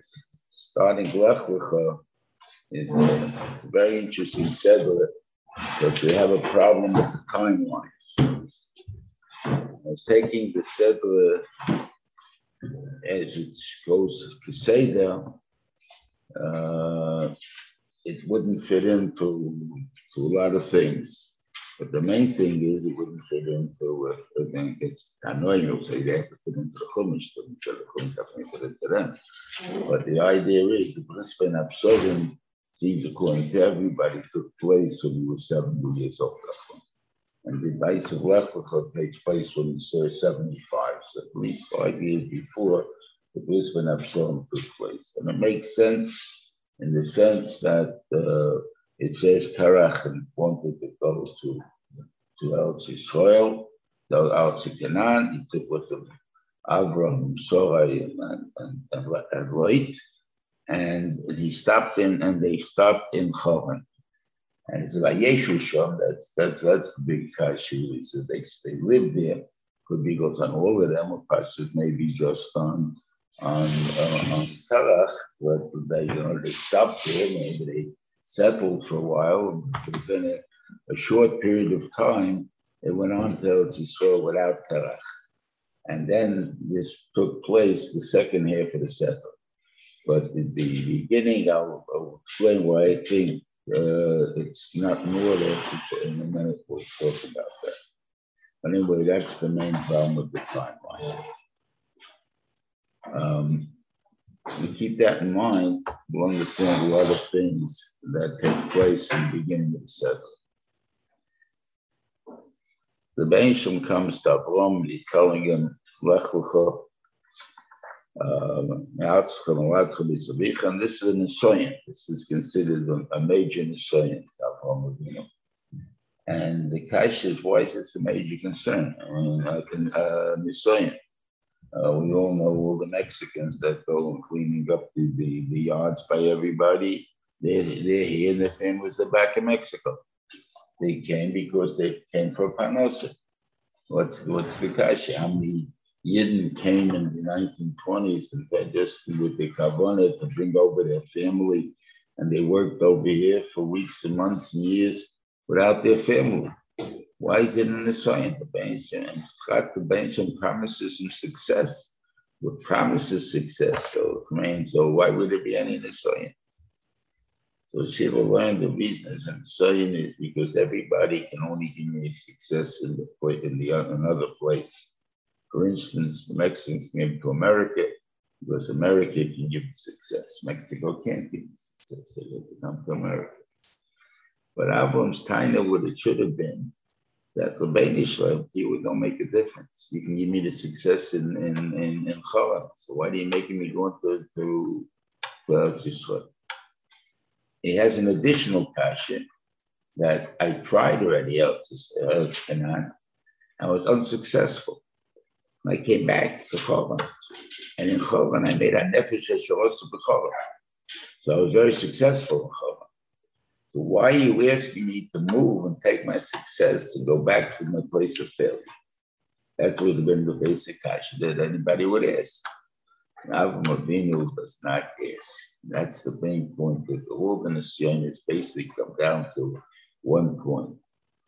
starting Lech Lecha is a very interesting sedra, but we have a problem with the timeline. taking the sedra as it goes to say there, uh, it wouldn't fit into to a lot of things. But the main thing is it wouldn't fit into, uh, again, it's annoying, you'll say they have to fit into the Chumash, the Chumash have to fit into them. But the idea is the Bris Bein HaBesorim seems according to everybody took place when he was 70 years old. And the Dice of Lech takes place when he was 75, so at least five years before the Bris Bein HaBesorim took place. And it makes sense in the sense that uh, it says Terach and wanted to go to, to Eretz Yisrael, Eretz Canaan, he took with him Avram, Sorai, and, and, and, and and he stopped in, and they stopped in Choran. And it's like Yeshu Shom, that's, that's, that's the big kashu. So they, they live there. Could be goes on all of them, or possibly maybe just on on uh, on Terach, but they you know they stopped there, maybe settled for a while. Within a, a short period of time, it went on to Eretz Yisrael without Terach. And then this took place the second half of the settle. But the, the beginning, I'll, I'll, explain why I think uh, it's not more than in a minute we'll talk about that. But anyway, that's the main problem with the timeline. Um, we keep that in mind, we'll understand a lot of things that take place in the beginning of the setup. The Benishim comes to Abram and he's telling him, Lech Lecha, um, and this is a Nisoyan. This is considered a major Nisoyan, and the kasha is why is this a major concern? I mean, like uh, Nisoyan. Uh, we all know all the Mexicans that go and cleaning up the, the, the yards by everybody. They're, they're here and their families are back in Mexico. They came because they came for parnassa. What's, what's the kasha? How many Yidden came in the 1920s and just with the Kavanah to bring over their family and they worked over here for weeks and months and years without their family. Why is it in the sign? The Benjamin, got the Benjamin promises him success. What promises success? So, remains. so why would there be any Nisayan? So Shiva learned the reason and in Nisayan is because everybody can only give success in the place in the another place. For instance, the Mexicans came to America because America can give success. Mexico can't give success, so they come to America. But Avram's Taina, what it should have been, that the Israel, you don't make a difference. You can give me the success in in in, in Chara. So why are you making me go to to, to Israel? He has an additional passion that I tried already out to Canaan. I was unsuccessful. I came back to Choran. And in Choran, I made a nefesh also So I was very successful in Choran why are you asking me to move and take my success and go back to my place of failure? That would have been the basic question that anybody would ask. Avram Avinu does not ask. That's the main point that all the whole Venezuelan is basically come down to one point.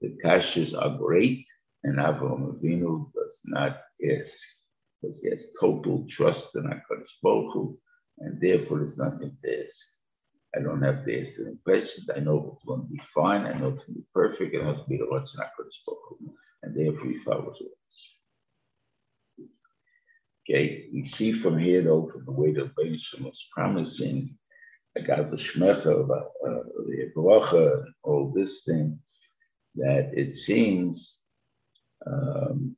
The kashas are great, and Avram Avinu does not ask because he has total trust in HaKadosh Baruch Hu, and therefore there's nothing to ask. I don't have the answer any questions. I know it's going to be fine. I know it's going to be perfect. I know going to be what's not going to. And therefore he follows orders. Okay, we see from here though, from the way the Benishim was promising, I got the Shmecha, uh, the Bracha, all this thing, that it seems um,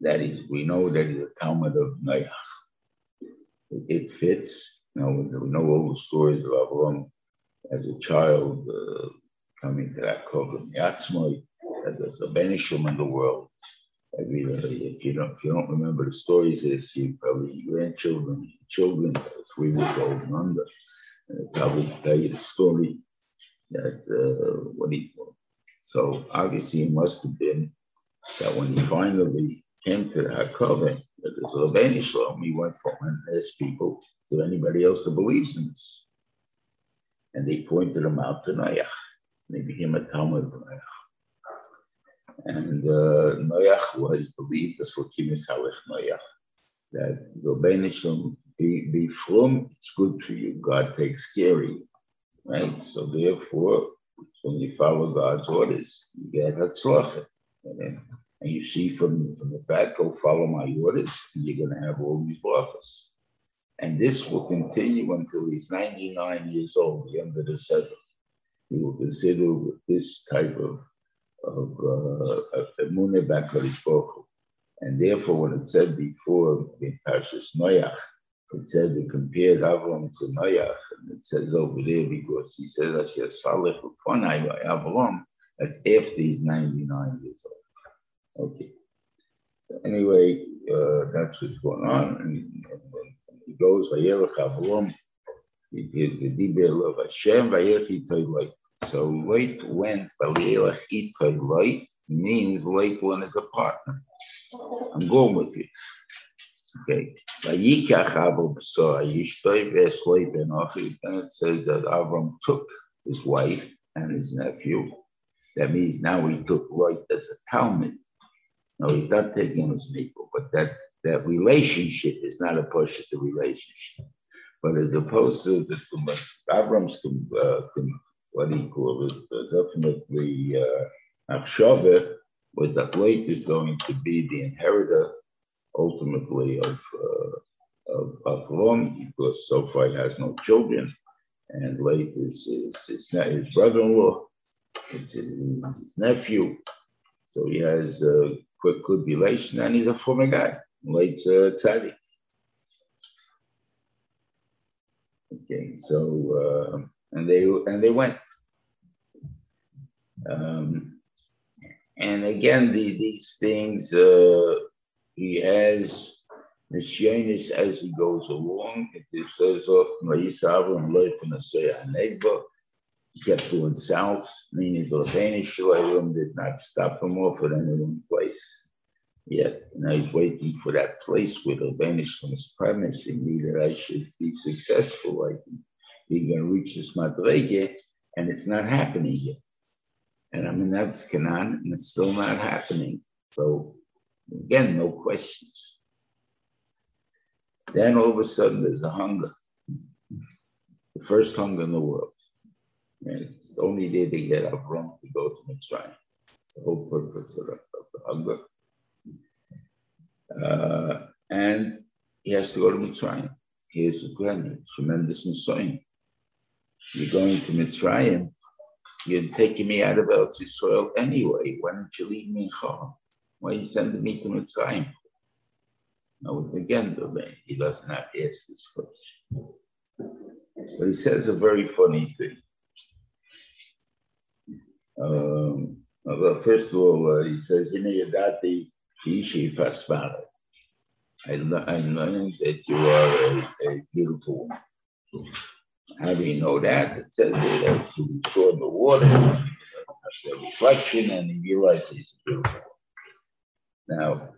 that is, we know that he's a Talmid of Noach. It fits you know, we know all the stories of Avram as a child uh, coming to that Kogan Yatzmoy, that there's a Benishim in the world. Every, uh, if you don't if you don't remember the stories, it's you probably grandchildren, children, three years old and under, uh, probably tell you the story that uh, what he so obviously it must have been that when he finally came to the Hakoven, There's a Ribono Shel Olam, he went and asked people, is there anybody else that believes in this? And they pointed him out to Noach. They became a Talmid of Noach. And uh, Noach was believed, the Slakimis Halech Noach, that Ribono Shel Olam, be, be from, it's good for you. God takes care of you. Right? So therefore, when you follow God's orders, you get Hatzlachet. And, and you see from, from the fact, go follow my orders, and you're going to have all these brachas. And this will continue until he's 99 years old, the end of the seven. He will consider this type of of uh, And therefore, when it said before in Parshas Noach, it said they compared Avram to Noach, and it says over there because he says Asher by Avram, that's after he's 99 years old. Okay. Anyway, uh, that's what's going on. And, he goes, Vayelech Avram, the Dibel of Hashem, Vayechi Toilait. So Loit went, Vayelech Itoy Loit means Loit one is a partner. I'm going with you. Okay. Vayikach Avram saw Yishtoi Vesloi Ben and it says that Avram took his wife and his nephew. That means now he took Loit as a Talmid. No, he's not taking his people, but that that relationship is not a push the relationship. But as opposed to the Avram's, uh, what do you call it, uh, definitely uh, was that Late is going to be the inheritor ultimately of, uh, of Avram because so far he has no children. And Late is, is, is his brother-in-law, it's his, his nephew. So he has a quick be relation and he's a former guy late uh, tzaddik. Okay, so uh, and they and they went. Um, and again, the, these things uh, he has Nisyanis as he goes along. It says Ma'isav and Loy from the Negba. He kept going south, meaning the Danish did not stop him off at any one place yet. And I was waiting for that place where the Banishment was promising me that I should be successful. I can be going to reach this Madrege, and it's not happening yet. And I mean, that's Canaan, and it's still not happening. So, again, no questions. Then all of a sudden, there's a hunger, the first hunger in the world. And it's the only there they get wrong to go to Mitzrayim. It's the whole purpose of the, of the hunger. Uh, and he has to go to Mitzrayim. He is a grand, tremendous insight. You're going to Mitzrayim, you're taking me out of Eretz Yisrael anyway. Why don't you leave me Chol? Why are you sending me to Mitzrayim? Now, again, he does not ask this question. But he says a very funny thing. Um, well, first of all, uh, he says, "Hine yadati. I, learned that you are a, a beautiful woman. How do you know that? It says that you saw the water, the reflection, and he realized he's beautiful. Now,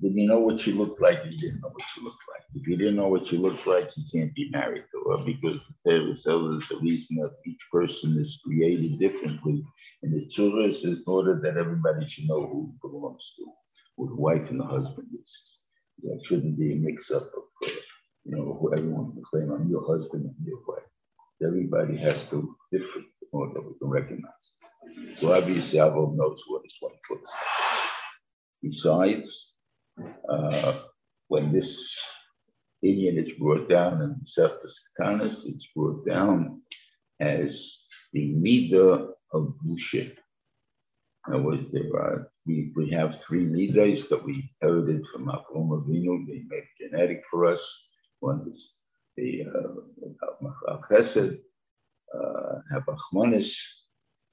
did he know what she looked like? He didn't know what she looked like. If you didn't know what she looked like, you can't be married to her because the Torah tells the reason that each person is created differently. And the children is in order that everybody should know who belongs to, who the wife and the husband is. There shouldn't be a mix up of, uh, you know, who everyone can claim I'm your husband and your wife. Everybody has to different in order that we can recognize. So obviously, Avram knows what his wife looks like. Besides, uh, when this Indian is brought down in Seftas Katanas, it's brought down as the Mida of Bushe. In other words, there are, we, we have three Midas that we inherited from our former Avinu. They made genetic for us. One is the uh, Chesed, uh, have Rachmanis,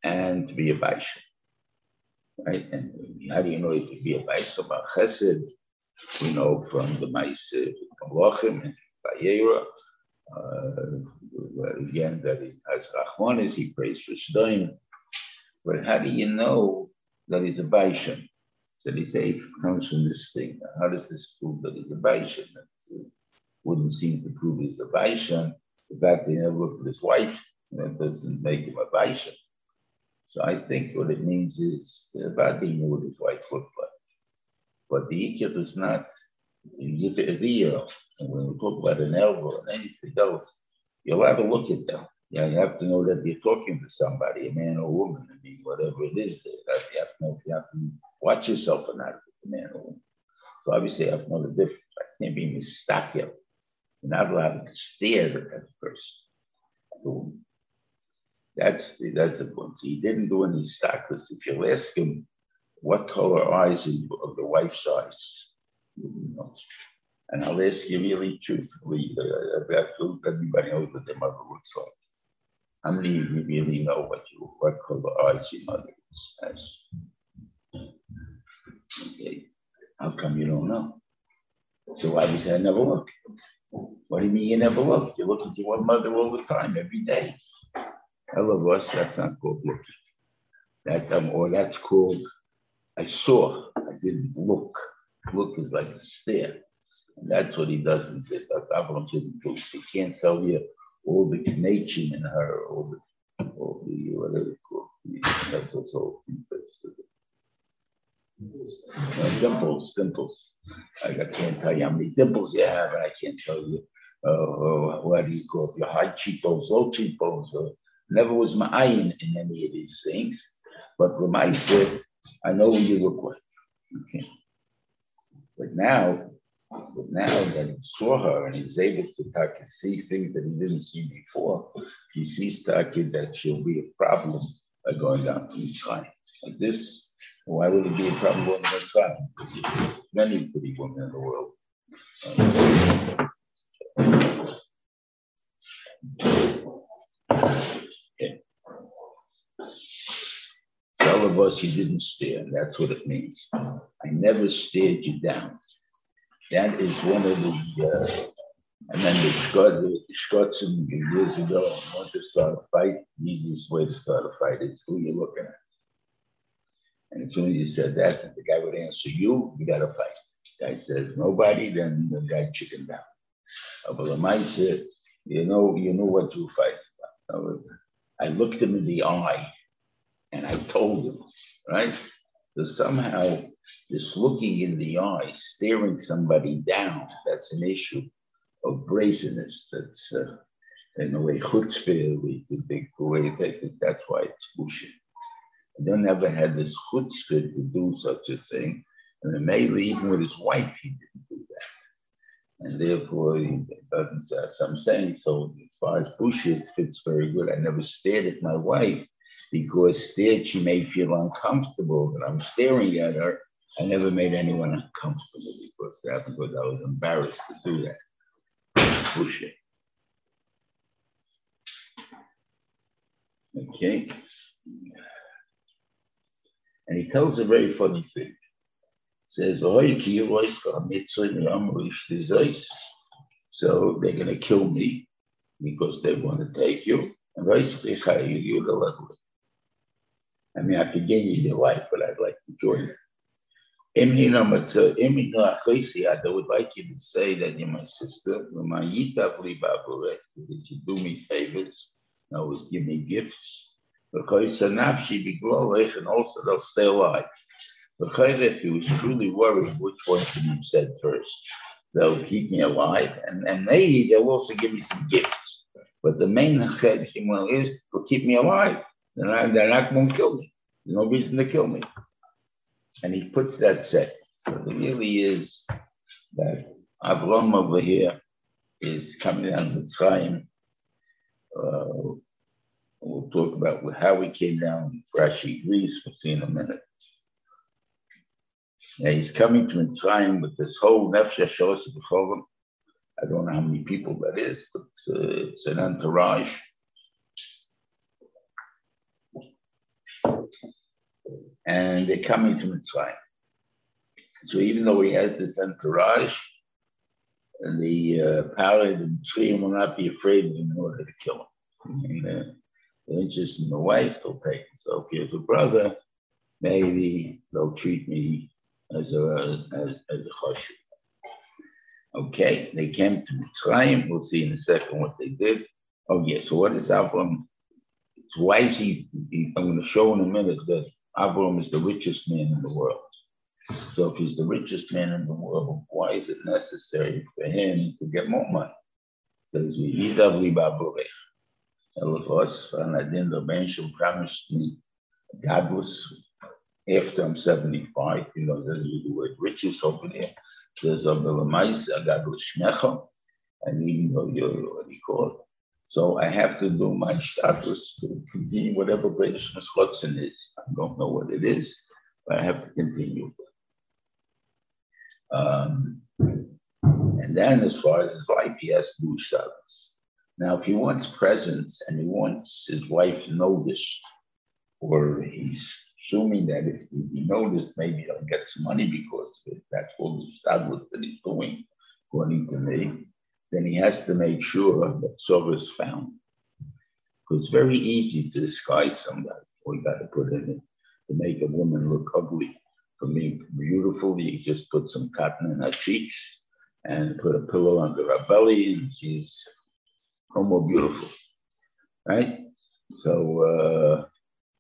and to be a Baisha. Right? And how do you know it to be a Baisha? Chesed, we know from the Maise Malachim and Vayera, uh, again, that he has Rachmanis, he prays for Shdaim. But how do you know that he's a Baishim? So they say it comes from this thing. How does this prove that he's a Baishan? It uh, wouldn't seem to prove he's a Baishan. The fact that he never looked at his wife, that doesn't make him a Baishan. So I think what it means is about being with his looked like. But the Egypt is not in Yipiriyah. And when we talk about an elbow and anything else, you're allowed to look at them. Yeah, you have to know that you're talking to somebody, a man or a woman. I mean, whatever it is, that you have to know if you have to watch yourself or not, if a man or woman. So obviously, I have to know the difference. I can't be mistaken. You're not allowed to stare at that person. That's the, that's the point. He didn't do any stockless. If you ask him what color eyes of the wife's eyes, and I'll ask you really truthfully, uh, about everybody knows what their mother looks like. How many of you really know what you what color eyes your mother has? Okay. How come you don't know? So why obviously I never look. What do you mean you never look? You look at your mother all the time, every day. All of us, that's not called looking. That um, or that's called I saw. I didn't look. Look is like a stare. And that's what he doesn't do. Avram didn't do. He can't tell you all the connection in her, all the, all the whatever you call it, that whole things that's uh, dimples, dimples. I, can't tell you how many dimples you have, and I can't tell you uh, what do you call it, your high cheekbones, low cheekbones. Or, never was my eye in, any of these things. But when I said, I know what you look like. Okay. But now but now that he saw her and he's able to talk and see things that he didn't see before, he sees talking that she'll be a problem by going down to Mitzrayim. Like this, why would it be a problem going to Mitzrayim? Many pretty women in the world. Of us he didn't stare. That's what it means. I never stared you down. That is one of the, uh, and then the Scott, Scotsman years ago want to start a fight. The easiest way to start a fight is who you're looking at. And as soon as you said that, the guy would answer you, you got to fight. Guy says nobody, then the guy chicken down. But said, you know, you know what you fight about. I looked him in the eye and I told him, right? That somehow this looking in the eye, staring somebody down, that's an issue of brazenness. That's uh, in a way chutzpah, we the big way that that's why it's bullshit. I don't ever had this chutzpah to do such a thing. And maybe even with his wife, he didn't do that. And therefore, he doesn't so I'm saying, so as far as bullshit fits very good. I never stared at my wife because stared she may feel uncomfortable, that I'm staring at her I never made anyone uncomfortable because that because I was embarrassed to do that. Push it. Okay. And he tells a very funny thing. He says, So they're going to kill me because they want to take you. And I mean, I forget you your life, but I'd like to join you. Emni number two, Emni no I would like you to say that you're my sister. That you do me favors, and always give me gifts. Because nafshi biglalech and also they'll stay alive. Because if he was truly worried, which one should have said first? They'll keep me alive, and, and maybe they'll also give me some gifts. But the main thing is to keep me alive. They're not, they're not going to kill me. There's no reason to kill me. And he puts that set. So it really is that Avram over here is coming down the time. Uh, we'll talk about how he came down Rashi Greece. We'll see in a minute. Yeah, he's coming to time with this whole Nefesh B'Cholim. I don't know how many people that is, but uh, it's an entourage. And they're coming to Mitzrayim. So even though he has this entourage, the uh, power of the Mitzrayim will not be afraid in order to kill him. And, uh, they're interested in the wife, they'll take. So if he has a brother, maybe they'll treat me as a, as, as a choshev. Okay, they came to Mitzrayim. We'll see in a second what they did. Oh, yeah, so what is Avram? Why is he, he I'm going to show in a minute that Avram is the richest man in the world. So if he's the richest man in the world, why is it necessary for him to get more money? It says, Elevos, Fanadin, the Bensham promised me godless after I'm 75, you know, there's the word riches over there. A Belamais, a godless Shmecha, and even though you're what you call it. So I have to do my status to continue whatever British Mischotzen is. I don't know what it is, but I have to continue. Um, and then as far as his life, he has to status. Now, if he wants presents and he wants his wife noticed, or he's assuming that if he noticed, maybe he'll get some money because that's all the status that he's doing, according to me, then he has to make sure that is found. Because it's very easy to disguise somebody. All you got to put in it to make a woman look ugly. For me, beautiful, you just put some cotton in her cheeks and put a pillow under her belly, and she's no more beautiful, right? So uh,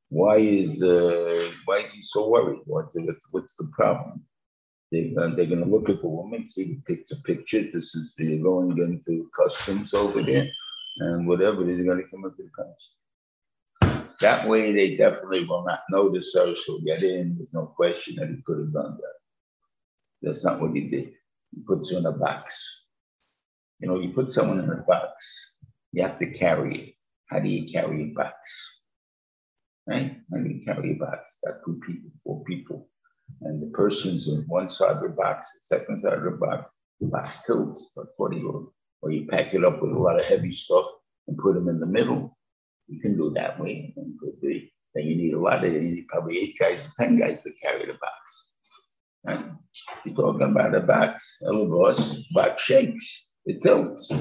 why is uh, why is he so worried? What's, what's the problem? They, uh, they're going to look at the woman, see the picture. Picture. This is the going into customs over there, and whatever they're going to come into the country. That way, they definitely will not notice her. She'll get in. There's no question that he could have done that. That's not what he did. He puts her in a box. You know, you put someone in a box, you have to carry it. How do you carry a box? Right? How do you carry a box? Got two people, four people. And the person's in one side of the box, the second side of the box, the box tilts. But what do you, or you pack it up with a lot of heavy stuff and put them in the middle. You can do that way. And could be. Then you need a lot of, you need probably eight guys, 10 guys to carry the box. Right? You're talking about a box, a boss, box shakes, it tilts.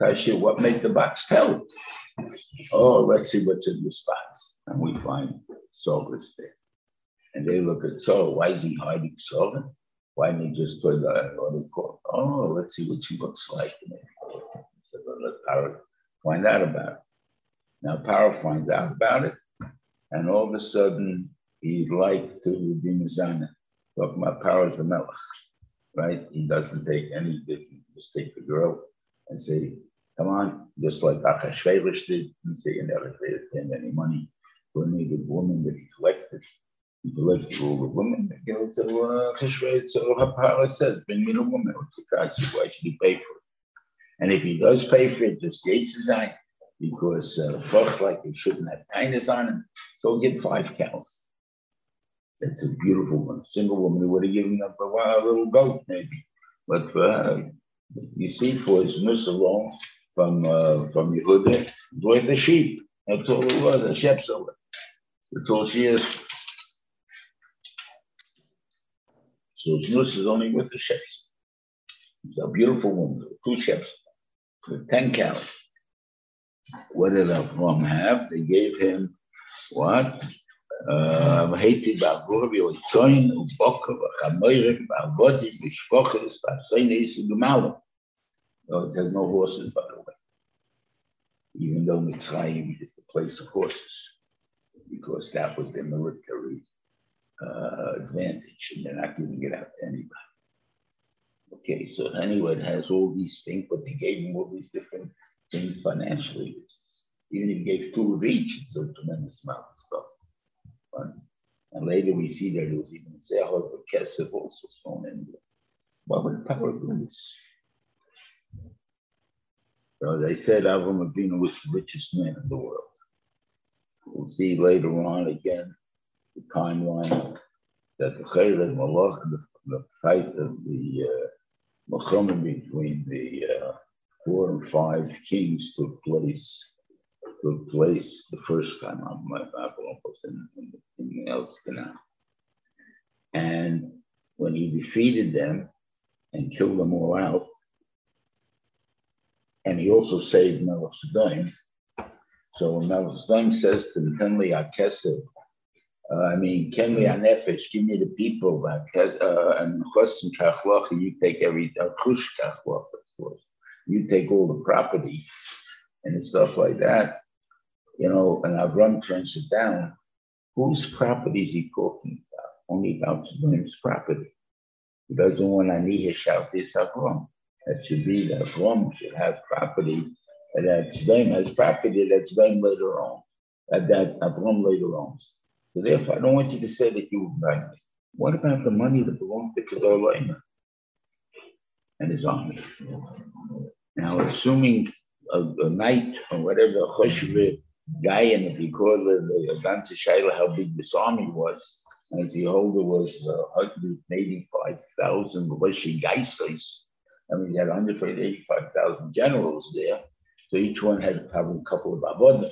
Kasha, what made the box tilt? Oh, let's see what's in this box. And we find Sober's there. And they look at Saul, why is he hiding Saul? Why didn't he just put what they call? Oh, let's see what she looks like. So let Paro find out about it. Now Paro finds out about it, and all of a sudden he'd like to be Mizana. About Paro is the Melech, right? He doesn't take any, just take the girl and say, come on, just like Achashverosh did, and say, you never paid any money for a native woman that he collected intellectual woman. You know, so uh, so Hapara says, bring me the woman. What's the cost? Why should he pay for it? And if he does pay for it, just Yates design, because uh, like he shouldn't have kindness on him, so get five cows. That's a beautiful one. A single woman who would have given up a, a little goat, maybe. But for her, you see, for his nus alone from uh, from Yehuda, worth the sheep. That's all it was, a sheep That's all she is. So his nurse is only with the ships. It's a beautiful woman, two ships, with 10 cows. What did Avram have? They gave him what? Uh, Haiti Bavuri it has no horses, by the way. Even though Mitzrayim is the place of horses, because that was their military uh, advantage and they're not giving it out to anybody. Okay, so it has all these things, but they gave him all these different things financially. Even if he gave two of each, it's a tremendous amount of stuff. And later we see that it was even Zehor, Kesef also thrown in there. What would the power of this? So they said Avram Avinu was the richest man in the world. We'll see later on again the timeline that the Chayr and Malach, the, the fight of the uh, between the uh, four and five kings took place took place the first time on my Babylon was in, in, in Eltzkana. And when he defeated them and killed them all out, and he also saved Sodom. So Sodom says to Tenli Akesev, Uh, I mean, Ken me anefesh, give me the people, uh, and chosim kachlocha, you take every, uh, kush kachlocha, of course. You take all the property and stuff like that, you know, and Avram turns it down. Whose property is he talking about? Only about Zdoim's property. He doesn't want to shout this Avram. That should be that Avram should have property, that Zdoim has property that Zdoim later on, that, that Avram later owns. So therefore, I don't want you to say that you were right. What about the money that belonged to Kedar and his army? Now, assuming a, a knight or whatever, a Choshve guy, and if you call it a Ganze Shaila, how big this army was, and if you hold it was uh, 185,000 Roshi Geisers, I mean, you had 185,000 generals there, so each one had probably a couple of avodim,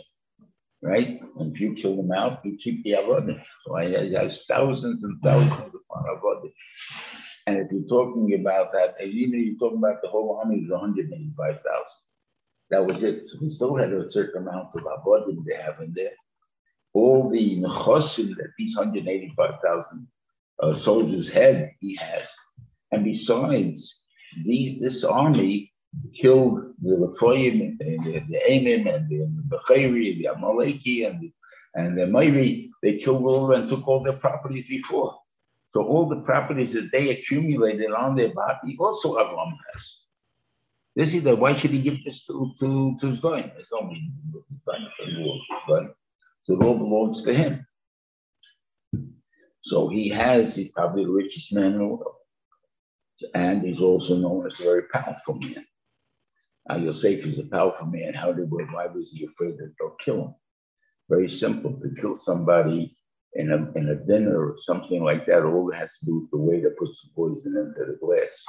right? And if you kill them out, you keep the avodim. So I has thousands and thousands upon avodim. And if you're talking about that, you know, you're talking about the whole army was 185,000. That was it. So we still had a certain amount of avodim they have in there. All the nechosim that these 185,000 uh, soldiers had, he has. And besides, these this army killed the Rephoim, the, the, Amim, and the Bechari, the Amaleki, and the, and the Mayri. They killed all and took all their properties before. So all the properties that they accumulated on their body, also Avram has. This is the why should he give this to to to Zdoim? It's only Zdoim. So it all belongs to him. So he has, he's probably the richest man in the world. And he's also known as a very powerful man. Now you'll say a powerful man, how did why was he afraid that they'll kill him? Very simple. To kill somebody in a, in a dinner or something like that, all it has to do with the way to put some poison into the glass.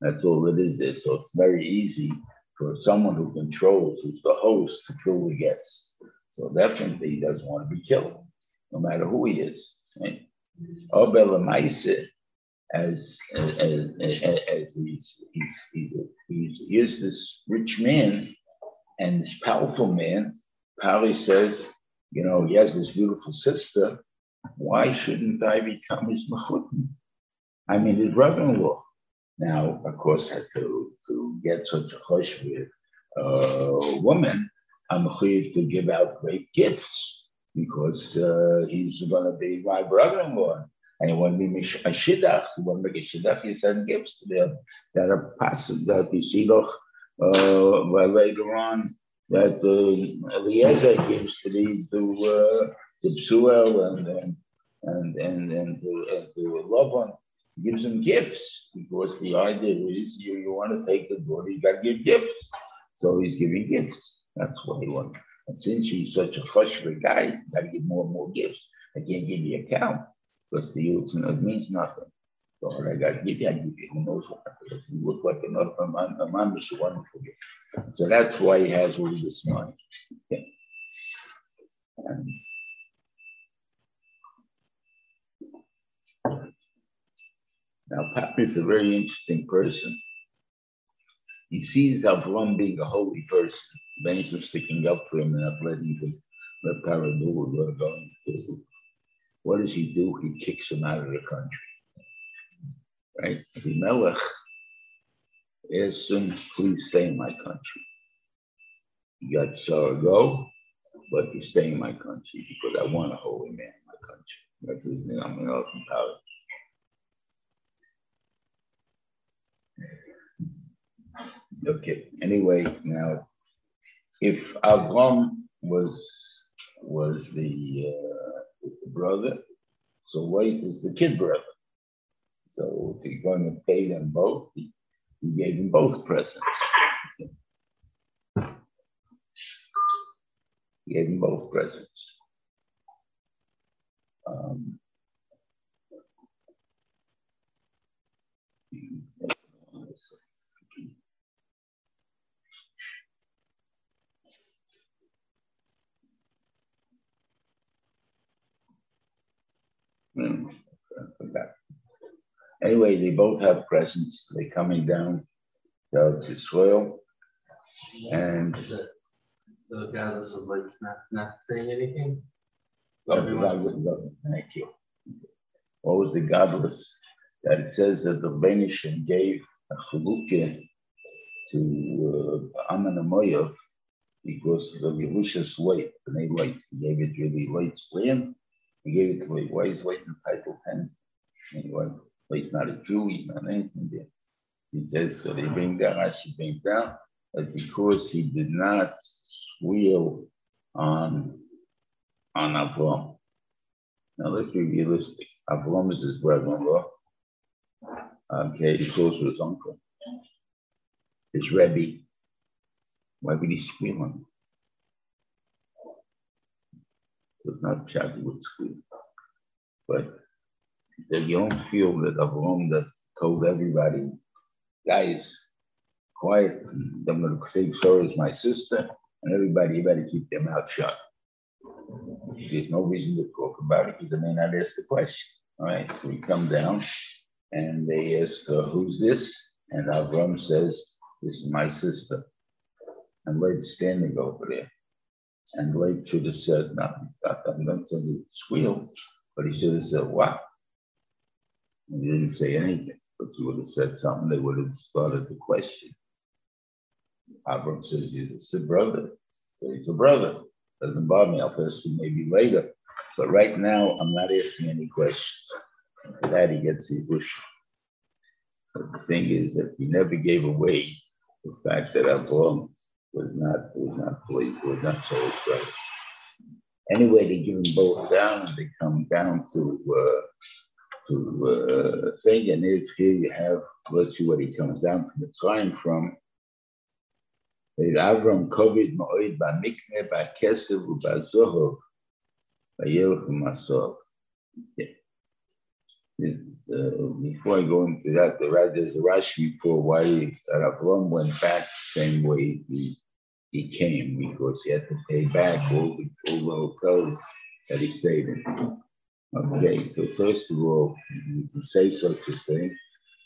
That's all it is there. So it's very easy for someone who controls, who's the host, to kill the guests. So definitely he doesn't want to be killed, no matter who he is. Right? As, as, as, as he's, he's, he's, he's, this rich man and this powerful man, Pali says, you know, he has this beautiful sister, why shouldn't I become his machutin? I mean, his brother-in-law. Now, of course, to, to get such a hush with a woman, I'm to give out great gifts because uh, he's going to be my brother-in-law. And he want to be a shidduch, he want to make a shidduch, he send gifts to them that are passive, that you see uh, later on, that uh, Eliezer gives to the, to, uh, to Besuel and, and and and and to, and to Lavan gives him gifts because the idea is you, you want to take the daughter, you got to give gifts. So he's giving gifts. That's what he wants. And since he's such a chushva guy, you got to give more and more gifts. I can't give you a count because to you it means nothing. So I got give you, I give you. Who knows what? You look like another man, a man is wonderful gift. So that's why he has all this money. Okay. And, Now, Papa is a very interesting person. He sees Avram being a holy person, Benjamin sticking up for him and not letting him let Paro do what we're going to do. What does he do? He kicks him out of the country. Right? The Melech asks him, please stay in my country. You got to go, but you stay in my country because I want a holy man in my country. That's the thing I'm going to power. Okay. Anyway, now, if Avram was was the uh, was the brother, so White is the kid brother. So if you're going to pay them both, he, he gave them both presents. He gave them both presents. Um, Mm. Anyway, they both have presents. They're coming down to soil. And the, the guy was like not, not saying anything. Thank you. What was the godless? That it says that the Benishim gave a chalukah to uh, Amon uMoav because the Yerushas light, and they light. He gave it really light land. He gave it light. Why is in title 10? Anyway, he's not a Jew, he's not anything there. He says, so they bring down, Rashi brings down, that because he did not squeal on, on Avram. Now let's be realistic. Avram is his brother-in-law. Okay, he's with his uncle. His Rebbe. Why would he squeal on him? It's not Shadi with squeal. But you don't feel that Avram that told everybody, guys, quiet. I'm going to say sorry is my sister, and everybody, you better keep their mouth shut. There's no reason to talk about it because they may not ask the question. All right, so we come down and they ask, uh, Who's this? And Avram says, This is my sister. And Laid's standing over there. And Laid should have said, No, I'm not going to squeal, but he should have said, What? And he didn't say anything, but he would have said something, they would have started the question. Avram says he's a brother. He's a brother. Doesn't bother me. I'll ask him maybe later. But right now, I'm not asking any questions. For that, he gets the bush. But the thing is that he never gave away the fact that Avram was not was not played, was not so brother. Anyway, they give them both down, and they come down to uh, to uh, thing. And if here you have, let's see what he comes down from the time from. Avram kovid ma'oid ba'mikne ba'kesev u'ba'zohov ba'yelch u'masov. Uh, before I go into that, the, there's a Rashi for why Avram went back the same way he, he came, because he had to pay back all the, all the that he stayed in. Okay, so first of all, you can say such a thing,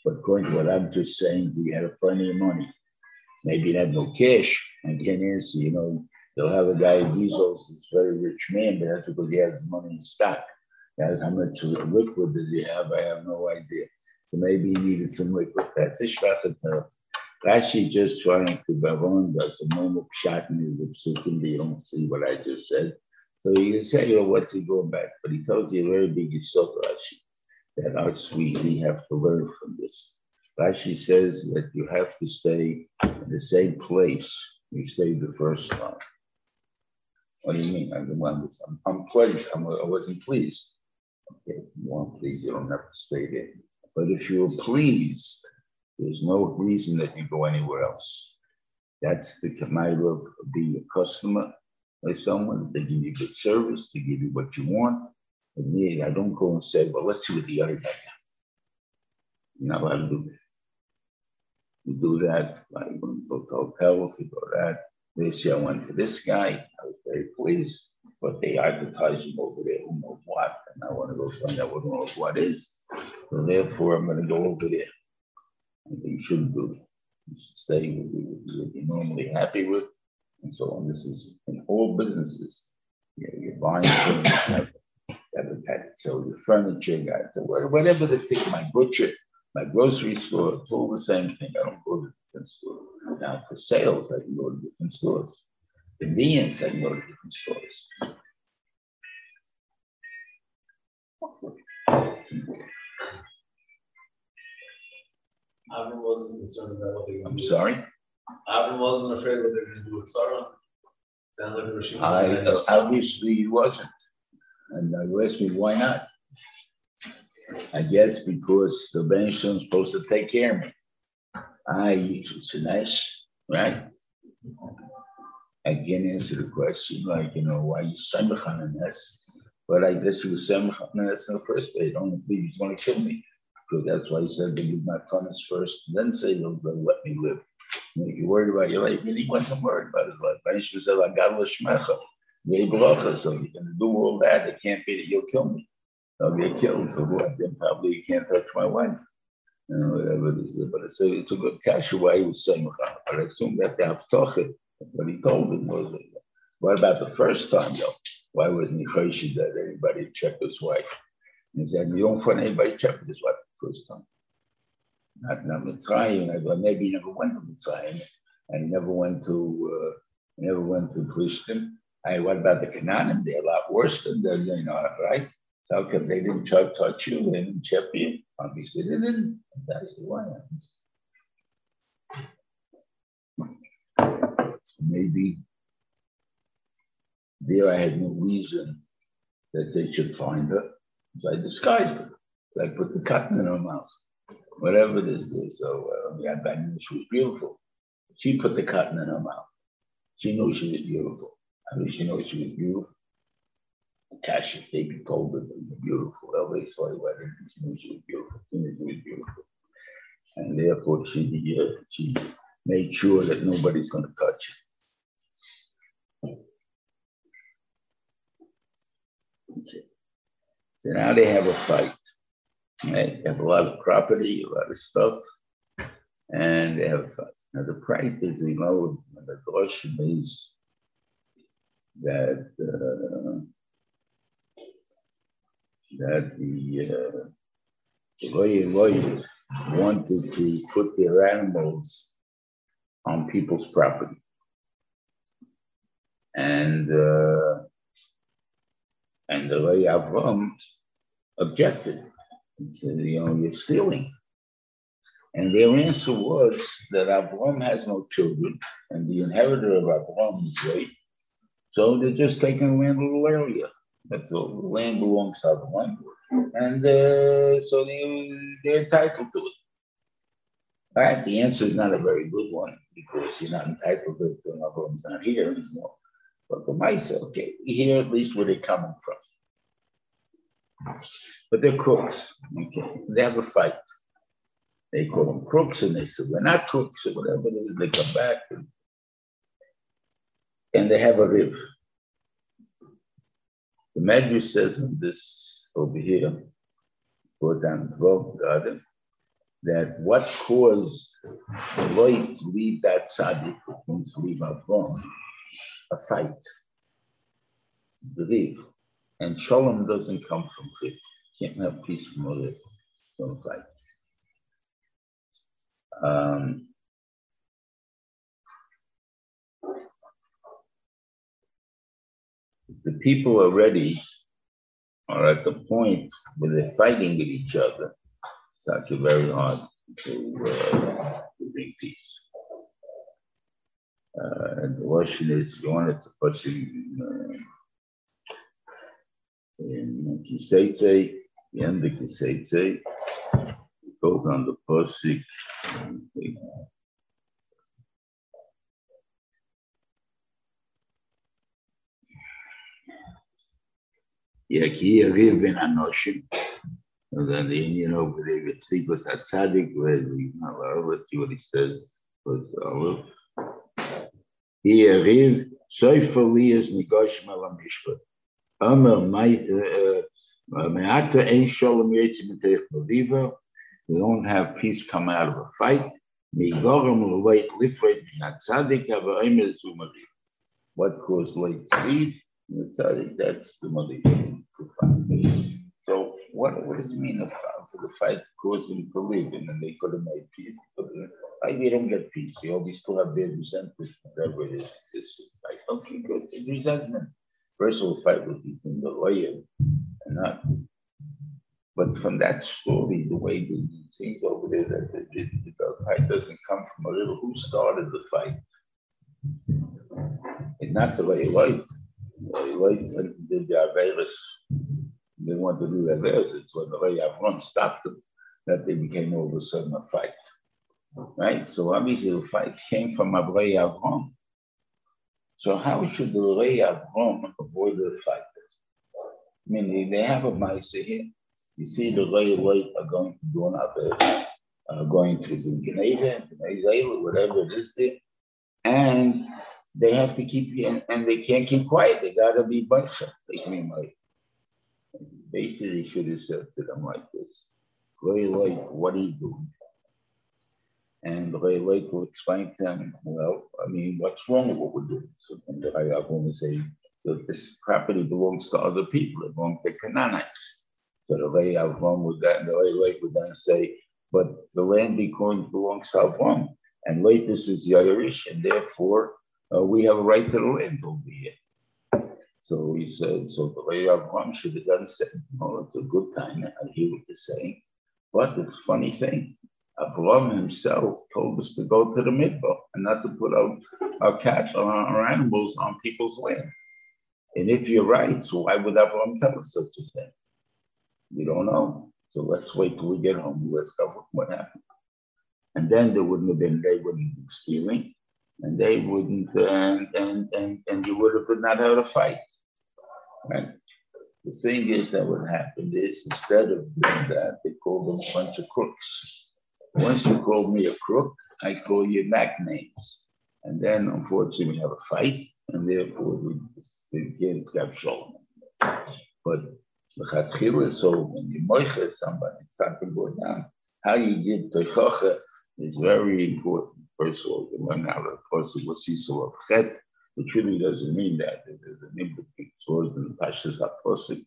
but according to what I'm just saying, he had plenty of money. Maybe he had no cash. I can't answer, you know, they'll have a guy Bezos that's very rich man, but that's because he has money in stock. That's how much liquid does he have? I have no idea. So maybe he needed some liquid. That's a shvachat. Rashi just trying to Bavon does a normal shot in the psukim. You don't see what I just said. So you say, you know, what's he going back? But he tells you a very big Yisod Rashi that us, we, we have to learn from this. Rashi says that you have to stay in the same place you stayed the first time. What do you mean? I don't understand. I'm, I'm pleased. I'm, I wasn't pleased. Okay, you weren't pleased, you don't have to stay there. But if you're pleased, there's no reason that you go anywhere else. That's the command of being a customer by someone. They give you good service, they give you what you want. And me, I don't go and say, well, let's see what the other guy got. You're not allowed to do that. You do that, like when you go to hotels, you go to that. This year I went to this guy, I was very pleased, but they advertise him over there, who knows what, and I want to go find out what, what is. So therefore, I'm going to go over there. You shouldn't do that. You should stay with what you're normally happy with and so on. This is in all businesses. You know, you're buying things, you have, you your furniture, guy that whatever the thing, my butcher, my grocery store, it's all the same thing. I don't go to different stores. Now for sales, I can go to different stores. Convenience, I can go to different stores. Avram wasn't concerned about what they were going I'm sorry? Avram wasn't afraid what they're going to do with Sarah. Like. I, obviously he wasn't. And you asked me why not? I guess because the is supposed to take care of me. I, it's nice, right? I can't answer the question like, you know, why you semich on this? But I guess he was semich on this in the first place. I don't believe he's going to kill me. Because that's why he said, believe my promise first, then say let me live. If you're worried about your life, he wasn't worried about his life. Aisha said, I got l'shmecha. So you're going to do all that. It can't be that you'll kill me. I'll get killed. So what? Then probably you can't touch my wife. You know, whatever it is. But it's a, it's a good kasha why he was saying But I assume that they have talked. What he told him was, what about the first time, though? why wasn't he that anybody checked his wife? He said, you don't find anybody checked his wife the first time. Not, not Mitzrayim, maybe never went to Mitzrayim, he never went to, uh, never went to Plishtim. Hey, what about the Canaanim? They're a lot worse than the, you know, right? So how they didn't touch, touch you? They didn't check you? Obviously, they didn't. That's why. Maybe there I had no reason that they should find her. So I disguised her. So I put the cotton in her mouth, whatever it is. So uh, yeah, I knew she was beautiful. She put the cotton in her mouth. She knew she was beautiful. I mean, she knew she was beautiful. Tasha, baby told her was beautiful. Everybody saw her wedding. She knew she was beautiful. She knew she was beautiful. And therefore, she, uh, she made sure that nobody's going to touch her. So now they have a fight. They have a lot of property, a lot of stuff, and they have. Now the practice, you know, the question is that uh, that the uh, lawyers wanted to put their animals on people's property. And uh, and the Roy Avram objected. Said, you know, you're stealing. And their answer was that Avram has no children, and the inheritor of Avram is late. So they're just taking land a little area. That's all. The land belongs to Avram. And uh, so they, they're entitled to it. Right, the answer is not a very good one because you're not entitled to it until Avram's not here anymore. But the Maisa, okay, here at least where they're coming from. But they're crooks, okay? They have a fight. They call them crooks, and they say, we're not crooks, or whatever it is. They come back and, and they have a riv. The Medrash says in this over here, go down 12 garden, that what caused the Loi to leave that tzaddik, means to leave Avram, a fight, believe. And shalom doesn't come from it. Can't have peace a fight. Um, the people already are at the point where they're fighting with each other. It's actually very hard to, uh, to bring peace. Uh, and the question is, you wanted to push in, uh, in Yende Kiseitse. It goes on the Posik. Yaki Yariv Ben Anoshim. And then the Indian over there, Yitzik was a tzaddik, where we have Arabat, what he says, was Arabat. Uh, Yariv, Soifa Liyas Nigoshim Alamishpat. Amar Mait, uh, we don't have peace come out of a fight. What caused late to leave? That's the mother to. So what, what does it mean for the fight caused them to leave and then they could have made peace? Uh, Why they don't get peace? They always still have their resentment, whatever it is, exists. It's like, okay, good, it's resentment. First of all, fight with between the lawyer and not. But from that story, the way the things over there, that the, the, the fight doesn't come from a little who started the fight. It's not the way like like the Averis. They want to do that. It's when the way Avram stopped them that they became all of a sudden a fight. Right? So obviously the fight came from Avrei Avram. So how should the Rei Avram avoid the fight? I mean, they have a mice here. You see the Rei Rei are going to do another, uh, going to do gneiva, whatever it is there. And they have to keep, and, and they can't keep quiet. They got to be bunch of, they can like, basically should have said to them like this, Rei Rei, what are you doing? And the Ray Lake will explain to them, well, I mean, what's wrong with what we're doing? So the Ray going to say, that this property belongs to other people, it belongs to Canaanites. So the way Avram would then, the way would then say, but the land belongs to Avram, and Lapis is the Irish, and therefore uh, we have a right to the land over here. So he said, so the way Avram should have done said, oh, it's a good time, I hear what you're saying. But it's a funny thing. Avram himself told us to go to the midbar and not to put out our cat or our animals on people's land. And if you're right, so why would Avram tell us such a thing? We don't know. So let's wait till we get home. Let's cover what happened. And then there wouldn't have been, they wouldn't be stealing, and they wouldn't, and and and, and you would have not had a fight. Right? The thing is that what happened is instead of doing that, they called them a bunch of crooks. Once you call me a crook, I call you back names. And then unfortunately we have a fight, and therefore we, we can't have shalom. But the chatchila, so when you moicha somebody, it's not to go down. How you give toichocha is very important. First of all, you learn how to what sisal of chet, which really doesn't mean that. There's a name between words and pashas apostle,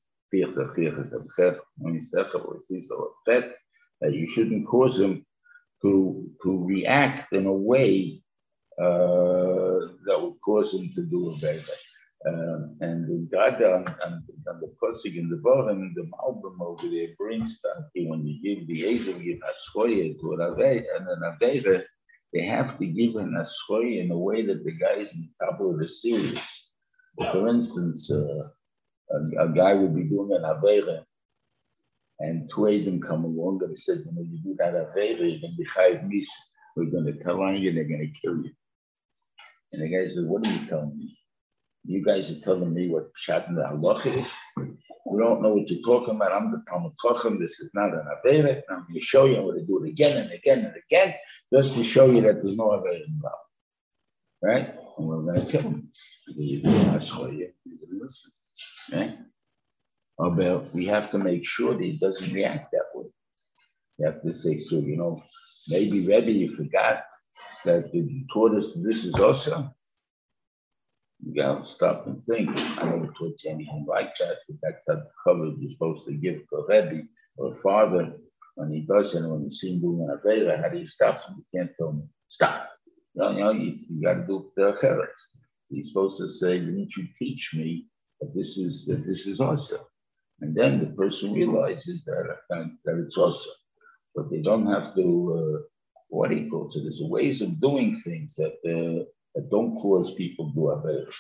that you shouldn't cause him to, to react in a way uh, that would cause him to do a better. Um, and the Gada and, and, and the Kosig in the bottom, the Malbim over there brings that when you give the Ezer, give Haschoye to an Aveda, and an Aveda, they have to give an Haschoye in a way that the guys in the of the series. For instance, uh, a, a, guy would be doing an Aveda, and two them come along and they said, when you do that Aveda, you're going to be Chayiv Mis. We're going to tell on you, they're going to kill you. And the guy said, what are you telling me? You guys are telling me what Pshat and the Halach is. We don't know what you're talking about. I'm the Talmid Chacham. This is not an Averet. I'm going to show you. I'm going to do it again and again and again just to show you that there's no Averet involved. Right? And we're going to kill him. Listen. Right? But we have to make sure that he doesn't react that way. You have to say, so, you know, maybe Rebbe, you forgot that you taught us this is awesome. You gotta stop and think. I never taught you anything like that, but that's how the cover you're supposed to give to a Rebbe or a father when he does it, when you see him doing a favor, how do you stop him? You can't tell him, stop. You know, you, you, gotta do the cheretz. He's supposed to say, didn't you teach me that this is that this is awesome? And then the person realizes that, that, that it's awesome. But they don't have to, uh, what he calls call it? There's ways of doing things that uh, that don't cause people to do Averis.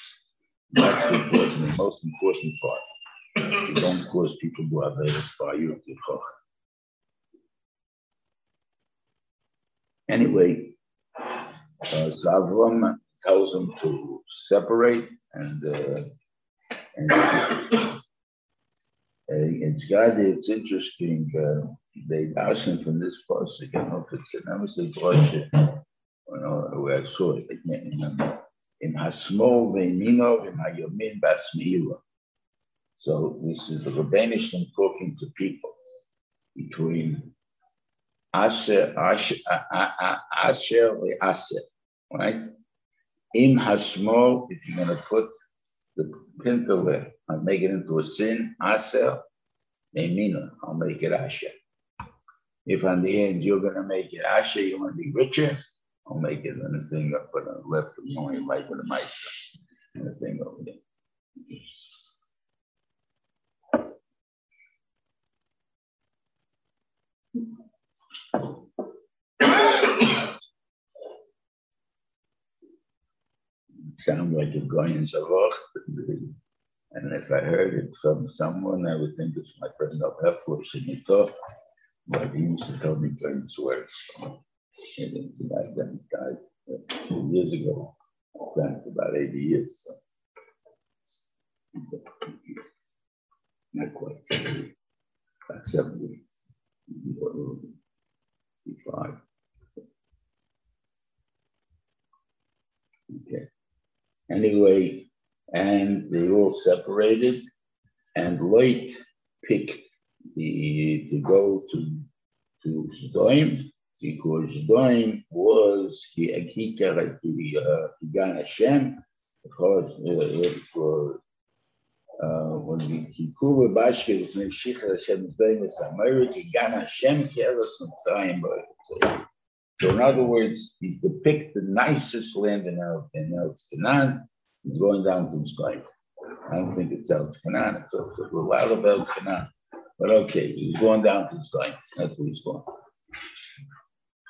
That's the, important, the most important part. You don't cause people to Averis by you Anyway, uh, so Avram tells them to separate and uh, and it's God, it's interesting. Uh, they him from this post, I don't know if it's an Amazon where I saw it in Hasmol ve'imino v'mayomin basmiila. So this is the Rebbeinu talking to people between Asher, Asher, Asher, Asher, right? In Hasmol, if you're going to put the there, I'll make it into a sin, Asher, Emina, I'll make it Asher. If on the end you're going to make it Asher, you want to be richer, I'll make it and the thing up, but I left the only life with a mice and the thing over there. it sounds like a Goyen Zavach, and if I heard it from someone, I would think it's my friend Al Hefler Shinito, but he used to tell me Goyen's words. And that then died two years ago. For about 80 years. So. Not quite 70, about 70, 65. Okay. Anyway, and they all separated, and Loit picked the, to go to to Sdoim, because Doim was he he Kigan Hashem, because uh, for uh, when we kikuva bashke with Meshicha Hashem Zbeim is America, Gan Hashem Keretz Mitzrayim So in other words, he's depict the nicest land in El, in El Canaan. He's going down to Zdoim. I don't think it's El Canaan. It's a lot of El Canaan. But okay, he's going down to Zdoim. That's where he's going.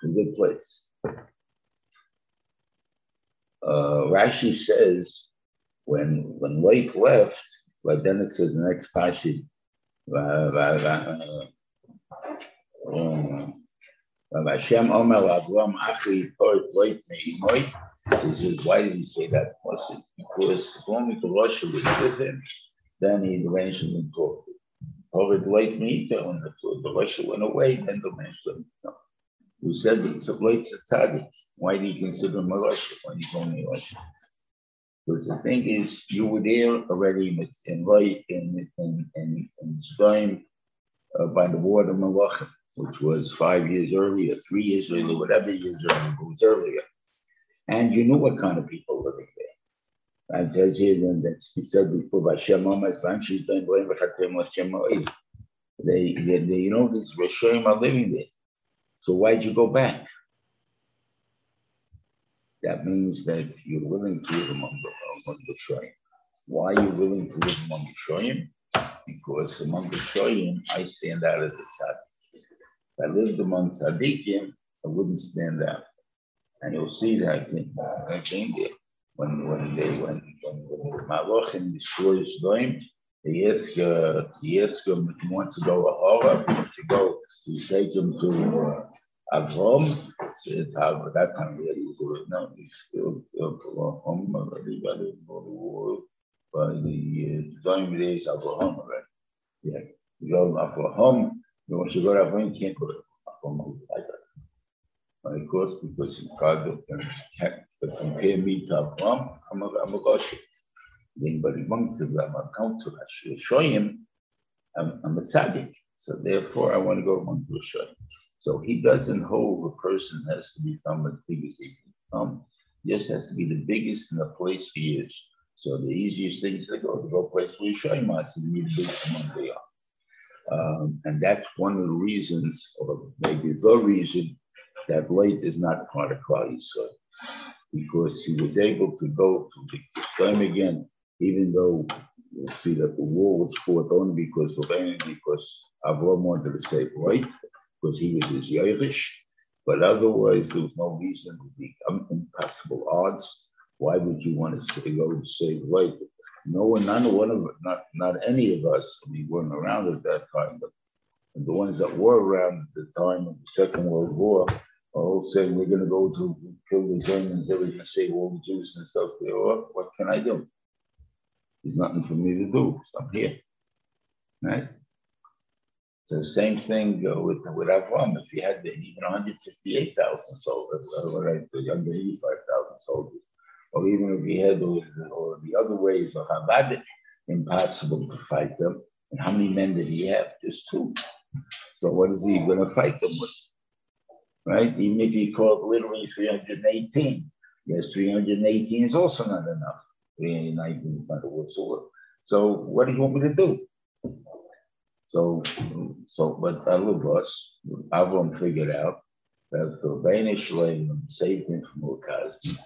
A good place. Uh, Rashi says when when Loit left, but then it says the next passage, Hashem Omer Avram Achi Loit Meimoy. He says, why did he say that? Because if only the Russia was with him, then he mentioned him to Over Loit Meimoy, when the Russia went away, then the him. Who said it's a Loit Tzaddik? Why do you consider him a Russia when he's only Russia? Because the thing is, you were there already in right in in in, in Spain uh, by the war of Malachim, which was five years earlier, three years earlier, whatever years earlier, it was earlier. And you knew what kind of people living there. And says here he said before by Shema she's doing blame they, they, they, you know, these Rishonim are living there. So why'd you go back? that means that you're willing to live among the, among the Shoyim. Why are you willing to live among the Shoyim? Because among the Shoyim, I stand out as a tzaddik. I lived among tzaddikim, I wouldn't stand out. And you'll see that I came, I came there. When when they when when, Malachim destroys Goyim, he asked uh, he asked him if he wants to go to Hora, if he wants to go, he take him to uh, Avram, said, how that time had to now he's still Avraham already for the war by the time days Avraham already. Yeah, you go Avraham, to to you can't go to Avraham like that. of course, because God can compare me to Avraham, I'm a, Gosh. Then, but among them, I'm a counter, I show him, I'm, I'm a tzaddik. So therefore, I want to go among the Shoyim. So he doesn't hold a person has to become as big as he can become. He just has to be the biggest in the place he is. So the easiest thing is to go to go place where Shaimas and be the biggest among are. Um, and that's one of the reasons, or maybe the reason, that Loit is not part of Klal Yisrael, because he was able to go to the time again, even though you see that the war was fought only because of him, because Avram wanted to save Loit because he was his Yerush, but otherwise there was no reason to become impossible odds. Why would you want to say, go to save life? No one, none one of not not any of us. I mean, weren't around at that time, but the ones that were around at the time of the Second World War are all saying we're going to go to kill the Germans. They were going to save all the Jews and stuff. There, well, what can I do? There's nothing for me to do. So I'm here, right? So the same thing uh, with with Avram. If he had been even 158,000 soldiers, right, 185,000 soldiers, or even if he had or, the other ways of Chabad, impossible to fight them. And how many men did he have? Just two. So what is he going to fight them with? Right? Even if he called literally 318, yes, 318 is also not enough. 319 So what do you want me to do? So, so but Alubos, Avram figured out that the Banish saved him from Ukazdi,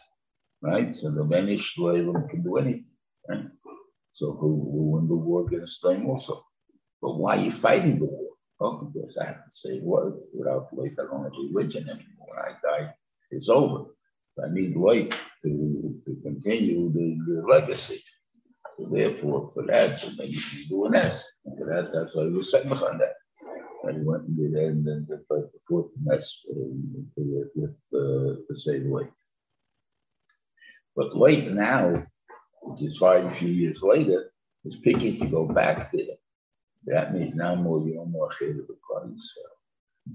right? So the Banish Shalem can do anything, right? So who will win the war against them also? But why are you fighting the war? Oh, because I have to say words without light. I don't have religion anymore. I die, it's over. I need light to, to continue the, the legacy. So therefore, for that, maybe you do an S. And for that, that's why we were on that. And he went and did and then the, fourth mess um, with, with uh, the same way. But late now, which is five few years later, is picking to go back there. That means now more you know more ahead of the clients.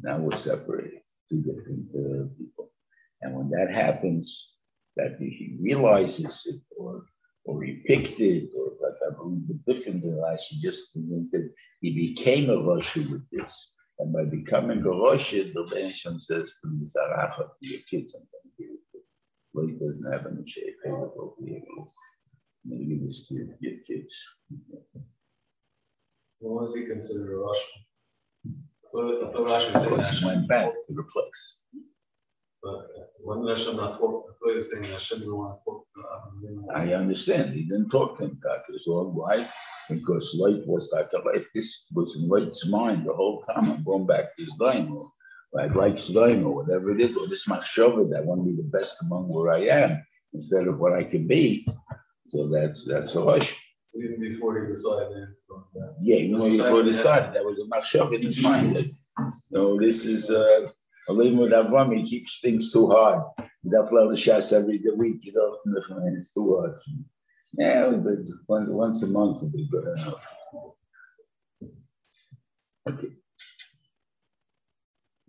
Now we're separated, two different uh, people. And when that happens, that he realizes it or or he picked it, or I believe the different than Rashi just means that he became a Rosh with this. And by becoming a Rosh, the Bensham says to Mizaracha, to your kids, I'm going to give it to he doesn't have any shape, maybe this to your kids. What was he considered a Russian? Well, thought Rashi Of said course, he went back to the place. But uh, when Hashem not talk, I thought he was saying Hashem didn't want to talk. Uh, I understand. He didn't talk to him, Dr. Zorn. Why? Because life was Dr. Life. This was in Loit's mind the whole time. I'm going back to his line, or like line, or whatever it is, or this machshava that I want to be the best among where I am instead of what I can be. So that's that's a hush. So even before he decided. Yeah, even when he decided that was a machshava in his mind. No, this is uh, a limud Avram. He keeps things too hard. That's the shas every week. You know, and it's too hard. Yeah, but once once a month would be good enough. Okay.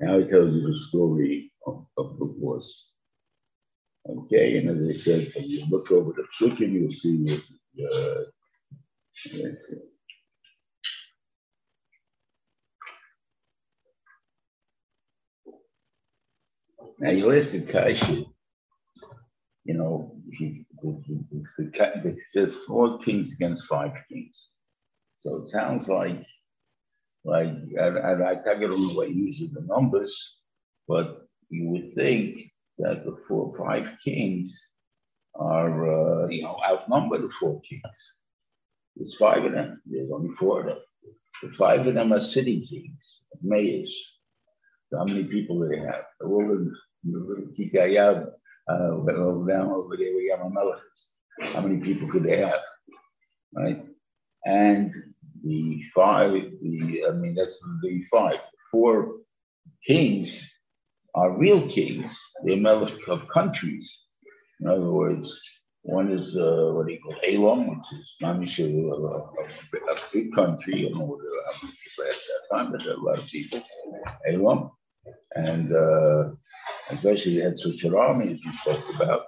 Now he tells you the story of, of the horse. Okay, and as I said, when you look over the psukim, you'll see what uh. Now you listen, Kashi. You know, he, the, the, the, the, it says four kings against five kings. So it sounds like, like I, I, know what using the numbers, but you would think that the four or five kings are, uh, you know, outnumber the four kings. There's five of them. There's only four of them. The five of them are city kings, mayors. So how many people do they have? All in the little Kikayab, uh, down over there where Yamamela is. How many people could they have? Right? And the five, the I mean, that's the five. Four kings are real kings. They're melech of countries. In other words, one is uh, what do you call Elam, which is Mamisha, a, a, big country. I don't know how many people at that time, but a lot of people. Elam, and uh, especially they had such an army as we spoke about,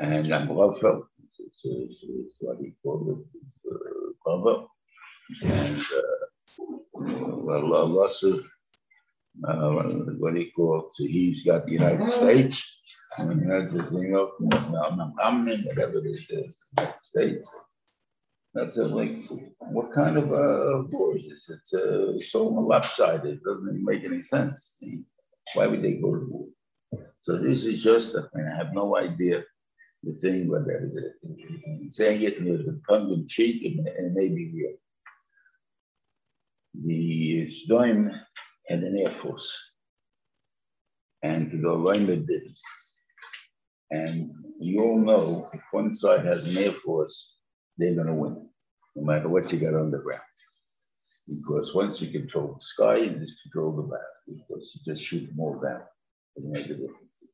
and Amrafel, it's, it's, it's, it's what do you call it, it's, uh. And uh, well, Allah, uh, what do you call it? So he's got the United States. I mean, that's the thing of whatever it is, the United States. That's a, like, what kind of uh, war is this? It's uh, so lopsided. It doesn't make any sense. Why would they go to war? So this is just, I mean, I have no idea the thing, but saying it in the tongue in cheek and, and maybe real. The Sdoim had an air force, and the Rheinland didn't. And you all know if one side has an air force, they're going to win, no matter what you got on the ground. Because once you control the sky, you just control the battle. Because you just shoot all down. It makes a difference.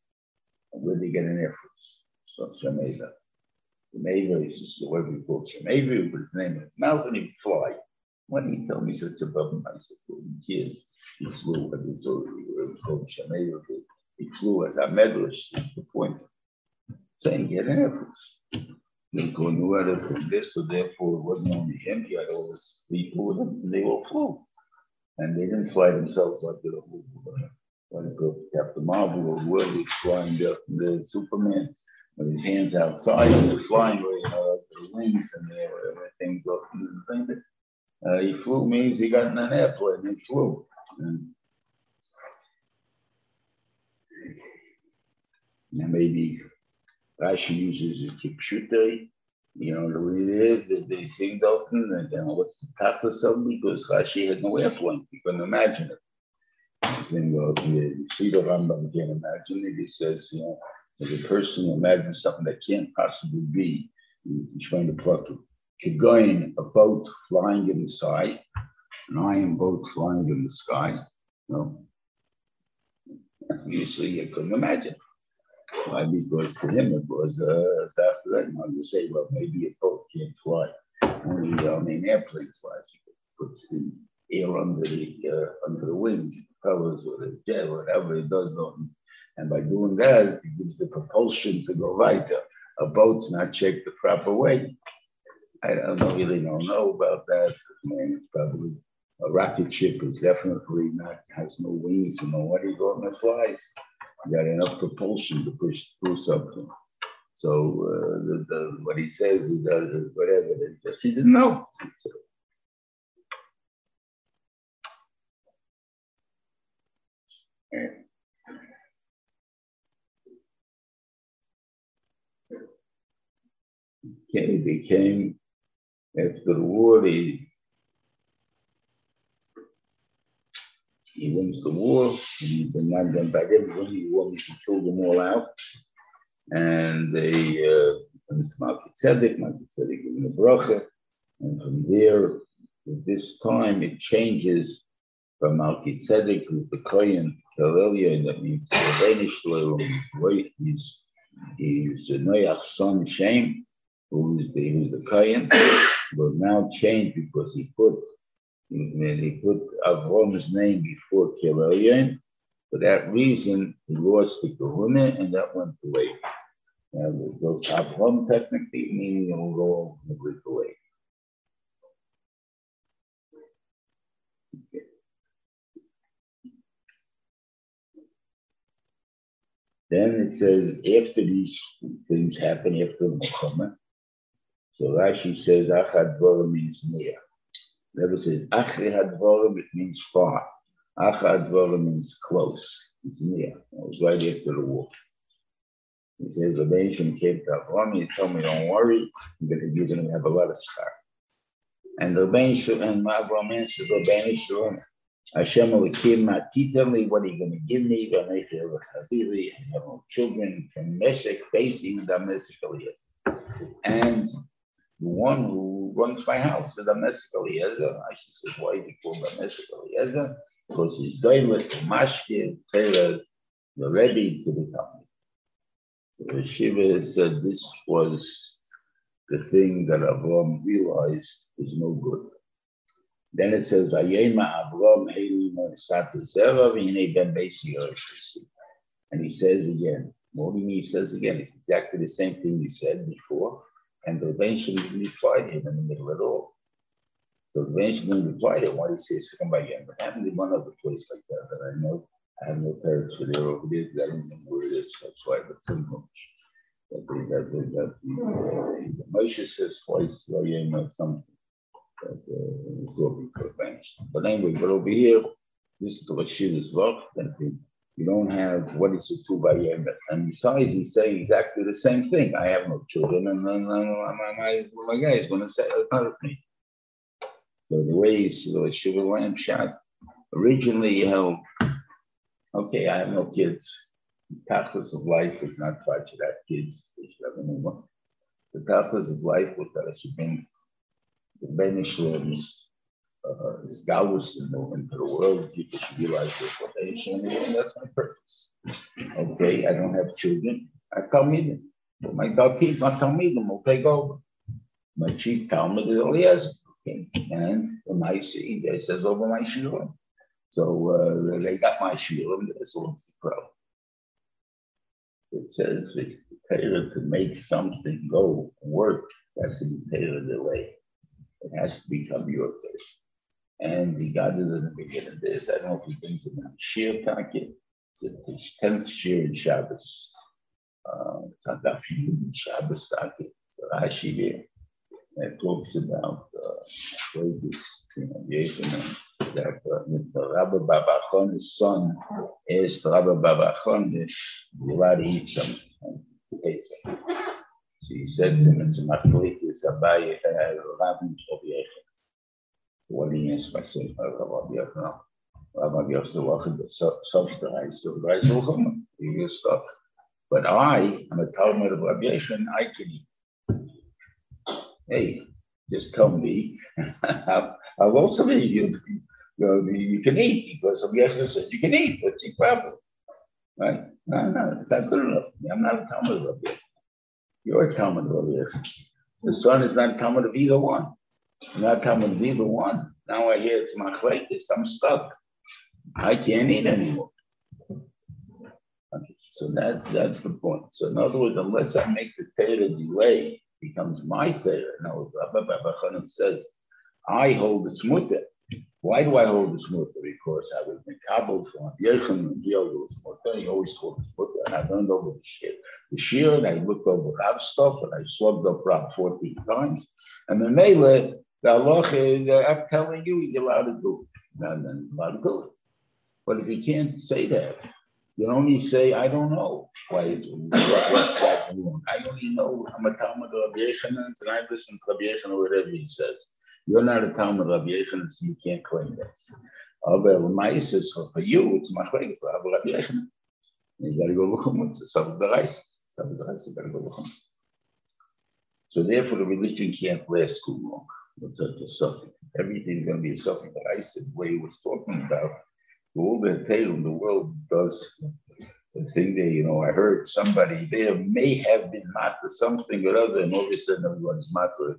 And where they get an air force? So Shemeva. Shemeva is just what we call Shemeva, but his name in his mouth and he would fly. Did he told me such a bum? I said, well, years he flew, but it's called Shemeva. He flew as a medalist, the point. Saying, get an air force. They go nowhere from this, so therefore it wasn't only him, he had all his people with him, and they all flew. And they didn't fly themselves like the whole like Captain Marvel or whoever was flying there from the Superman with his hands outside and they're flying with you know, their wings and their things and the thing that uh, he flew means he got in an airplane and flew. And, and maybe Rashi uses a kipshute, you know, the way it they, sing Dalton, and then what's the top of something? Because Rashi had no airplane, you couldn't imagine it. Thing you see the Rambam can't imagine it. He says, you know, as a person imagines something that can't possibly be, he's trying to pluck it. Kegoin, a boat flying in the sky, an iron boat flying in the sky. You know, usually you couldn't imagine. Why? Because to him it was after that. You know, you say, well, maybe a boat can't fly. Only I mean, airplane flies. It puts the air under the uh, under the wings, propellers or the jet, whatever it does. And by doing that, it gives the propulsion to go right. A boat's not checked the proper way. I don't really don't know about that. It's probably a rocket ship is definitely not has no wings and no what do you go and it flies. You got enough propulsion to push through something. So uh, the, the, what he says is uh, whatever. Just, he didn't know. So, became after war, he, he wins the war, and then not done by when he won, he killed them all out. And they uh, comes to Malki Tzedek, Malki Tzedek given a bracha, and from there, at this time, it changes from Malki Tzedek, who's the Kohen, Karelia, that means the Danish level, he's, he's Noach's son, Shem, who is the, who's the Kohen, will now change because he put he put Avram's name before Karelia. For that reason, he lost the Kahuna, and that went to Levi. Now, those Avram technically meaning it'll go with the way. Then it says, after these things happen, after Muhammad, so Rashi says, Achad means near. Never says, Achri it means far. Achad means close. It's near. It was right after the war. He says, the nation came to Avram, he told me, don't worry, you're going to have a lot of schar. And the and Avram answered, Ribono Shel Olam, Hashem Elikim, tell me what are you going to give me? I have children from Meshech, facing the Meshech And the one who runs my house is the Meshech Eliezer. I should say, why he called the Meshech Eliezer? Because he's Doilet, Mashke, Taylor, the Rebbe to the company. So Shiva said this was the thing that Avram realized was no good. Then it says, Vayema Avram And he says again, mean he says again? It's exactly the same thing he said before. And eventually he replied him in the middle of all. So eventually he replied him, why he says second by again? But happened in one other place like that that I know. I have no parents for there over there. I don't know where it is. That's why, but some that they, that they, that the, Moshe says twice, Vayema something that uh. But anyway, but over here, this is the Rashida's work that you don't have what is a two by And besides, he's saying exactly the same thing. I have no children, and then my, my, guy is going to say out of me. So the way the Shiva Lamb shot, originally you held, okay, I have no kids. The purpose of life is not try to have kids. The purpose of life was that I should bring the benefits uh, this Gauss in the, the world, people should realize their potential, and that's my purpose. Okay, I don't have children. I me. But my Daltis, my Talmidim will take over. My chief Talmid is Eliezer. Okay, and the Maisi, they says over my shiurim. So uh, they got my shiurim, that's what's the problem. It says to make something go work, has that's the Torah delay. It has to become your faith. And the God begin in this. I don't know if he brings it on Shir. It's his 10th Shir in Shabbos. Uh, it's on Dafyud in Shabbos Taki. It's Rashi there. It talks about uh, this, you know, that uh, the Rabbi Babachon's son is Rabbi Babachon, you're allowed to eat some So he said to him, it's a matlitis abai rabin of yechon. What he answered saying, Rabbi Yechon, Rabbi Yechon, welcome to such the guys will come. You get stuck. But I, I'm a Talmid of Rabbi Yechon, I can eat. Hey, just tell me, I'll also eat. You, you, you can eat because Rabbi Yechon said you can eat, but it's proper. Right? No, no, it's not good enough. I'm not a Talmid of Rabbi Yechon. You're a Talmid of The son is not Talmid of either one. Not Talmid either one. Now I hear it's my Machlekes. I'm stuck. I can't eat anymore. Okay. So that's that's the point. So in other words, unless I make the Torah delay, becomes my Torah. Now, Rabbi says, I hold the Smuta. Why do I hold this mutter? Because I was Kabul from Yechon and Gil was mutter. He always told this mutter, and I learned over the shir. The shir, and I looked over Rav stuff, and I slugged up Rav 14 times. And the Mele, the Allah, I'm telling you, he's allowed to do it. And then he's allowed to do it. But if he can't say that, You only say, I don't know why it, what, what's right and wrong. I only know I'm a Talmid of Rabbi Yechanan, and I listen to Rabbi Yechanan, or whatever he says. You're not a Talmid of Rabbi Yechanan, so you can't claim that. Aber Maisa, so for you, it's much Machleik, for Rabbi Yechanan. You got to go look at it's a Sabbath Bereis. Sabbath Bereis, you got to go look So therefore, the religion can't last too long. It's such a suffering. Everything's going to be a suffering. But I said, what he was talking about, all the in the world does the thing there, you know, I heard somebody there may have been matter something or other, and all of a sudden everyone's matter.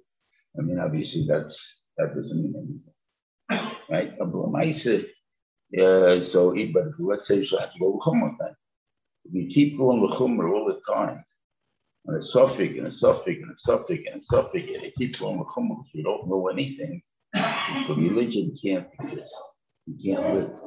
I mean, obviously that's that doesn't mean anything. Right? I said, yeah, so but let's say to with that. We keep going with Chumrah all the time. And a suffix and a suffix and a suffix and a suffix, and they keep going with Chumrah because we don't know anything. The religion can't exist. You can't live.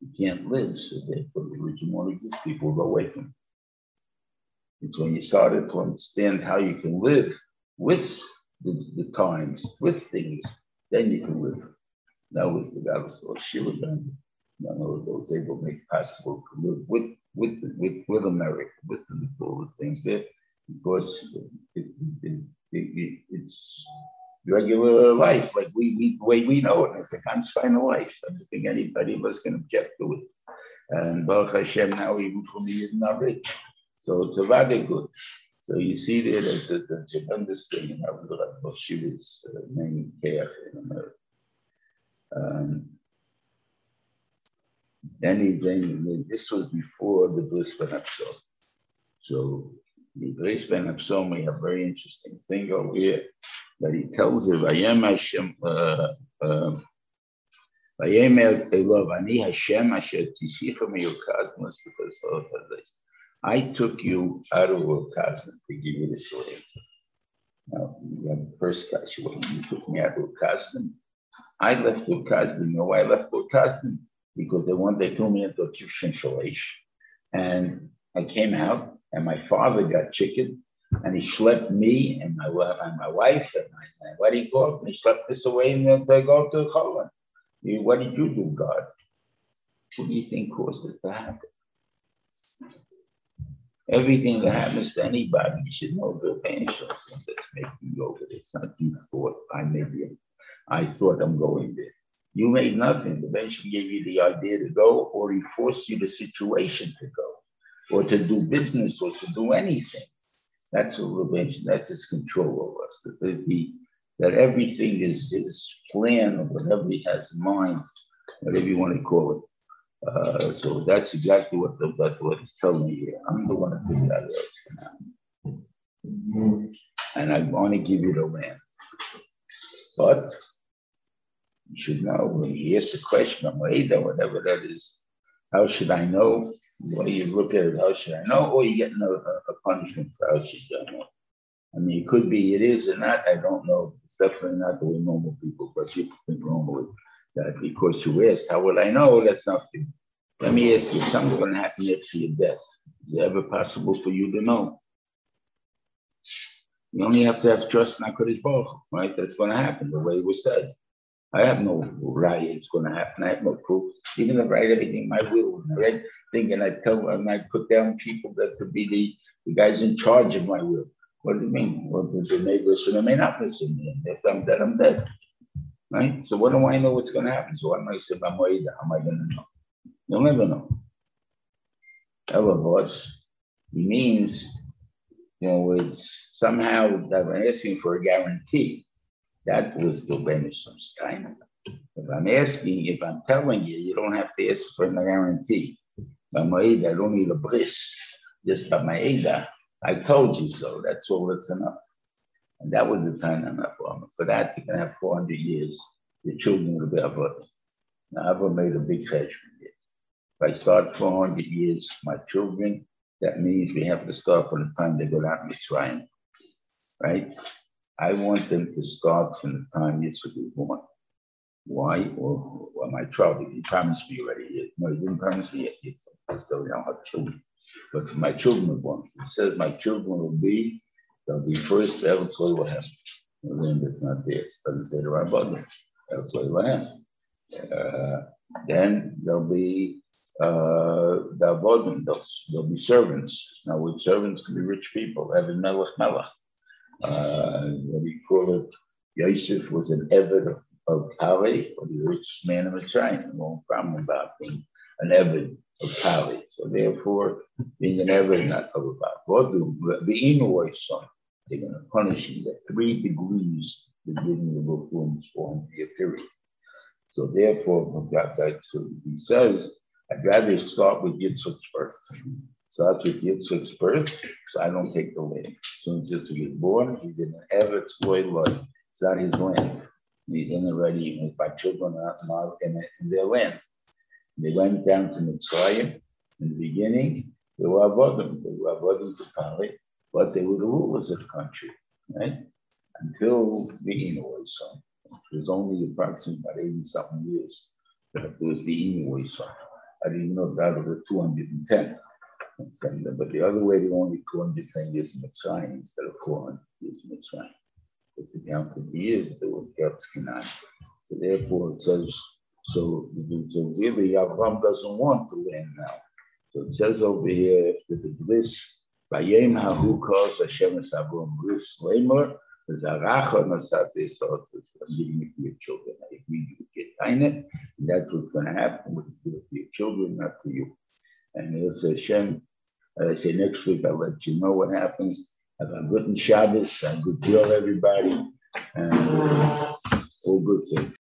You can't live, so therefore religion won't exist. People go away from it. It's when you started to understand how you can live with the, the times, with things, then you can live. That was the of Shiva None of those able to make possible to live with with with with America, with the, all the things there, because it, it, it, it's regular life, like we, we the way we know it. It's a final life. I don't think anybody of us can object to it. And Baruch Hashem, now even for me, is not rich. So it's a rather good. So you see there that the, the tremendous thing in Abu Shiva's uh, main care in America. Um, anything, this was before the Bris Bein So the Bris Bein we have a very interesting thing over here that he tells her, Vayem Hashem, uh, um, Vayem Elov, Ani Hashem Asher Tishicha Meyukazmas, I took you out of your Ur Kasdim to give you this land. Now, the first guy, you took me out of Ur Kasdim. I left know why I left your Ur Kasdim? Because they wanted, they threw me into a Tushin Shalish. And I came out, and my father got chicken, and he schlepped me and my and my wife and my, my wedding cloth, and he schlepped this away and then they go to Choran. What did you do, God? What do you think caused it to happen? Everything that happens to anybody, you should know the pain that's making you there. It's not you thought I maybe I thought I'm going there. You made nothing. The bench gave you the idea to go, or he forced you the situation to go, or to do business, or to do anything. That's what religion, that's his control over us. That, he, that everything is his plan or whatever he has in mind, whatever you want to call it. Uh, so that's exactly what the, that what he's telling me here. I'm the one to figure out what's going to happen. And I want to give you the land. But you should know when he asks a question on Maida, whatever that is, how should I know? Well, you look at it, how should I know? Or you get a, a punishment for how should I know? I mean, it could be it is or not, I don't know. It's definitely not the way normal people, but people think normally that because you asked, how will I know? That's nothing. Let me ask you, something's going to happen after your death. Is it ever possible for you to know? You only have to have trust in HaKadosh Baruch right? That's going to happen the way it was said. I have no right it's going to happen. I have no proof. Even if I write everything, my will, I read thinking I tell and I put down people that could be the, the guys in charge of my will. What do you mean? Well, they may listen or may not listen. If I'm dead, I'm dead. Right? So what do I know what's going to happen? So I'm to say, How am I going to know? You'll never know. Elevos, means, you know, it's somehow that I'm asking for a guarantee. That was the Stein. If I'm asking, if I'm telling you, you don't have to ask for a guarantee. By Ma'ida, I don't need a bris. Just by Ma'ida, I told you so. That's all that's enough. And that was the time enough for. For that, you can have 400 years. Your children will be above. Now, I've made a big judgment here. If I start 400 years, my children, that means we have to start from the time they go out and trying, right? I want them to start from the time Yitzchak was born. Why? Well, well my trouble, he promised me already. No, he didn't promise me yet. I don't have children. But my children were born. It says my children will be, they'll be first ever to Abraham. The land that's not there. It doesn't say the right button. That's Abraham. Uh, then there'll be uh, the avodim, they'll, they'll be servants. Now, with servants can be rich people. Evan Melech Melech. Uh, what do you call it? Yosef was an Evid of, of Kali, or the richest man in Mitzrayim. No problem about being an Evid of Kali. So therefore, being an Evid, not about. What do the Inu son? They're going to punish him. There three degrees the giving the wounds for him a period. So therefore, he says, I'd rather start with Yitzchak's birth. With Yitzchak's birth, so I don't take the land. So Yitzchak is born, he's in an Lloyd Lloyd. It's not his land. He's in already, his my children are not in, in their land. They went down to Mitzrayim in the beginning. They were avodim. They were avodim to Pali, but they were the rulers of the country, right? Until the Enoy son, which was only approximately about 80 something years. It was the Enoy son. I didn't know that was 210. But the other way, they only 210 years Mitzrayim instead of 400 years Mitzrayim. Because the count of years, they were kept Canaan. So therefore, it says, so, so really, Avram doesn't want the land now. So it says over here, after the bris, Vayem hahu kos Hashem es Avram bris lamer, Zaracha nasat esot, I'm giving it to your children. I agree with your tainet, and that's what's going to happen with your children, not to you. And it's Hashem, I say next week, I'll let you know what happens. Have a good Shabbos, a good deal, everybody, and uh, all good things.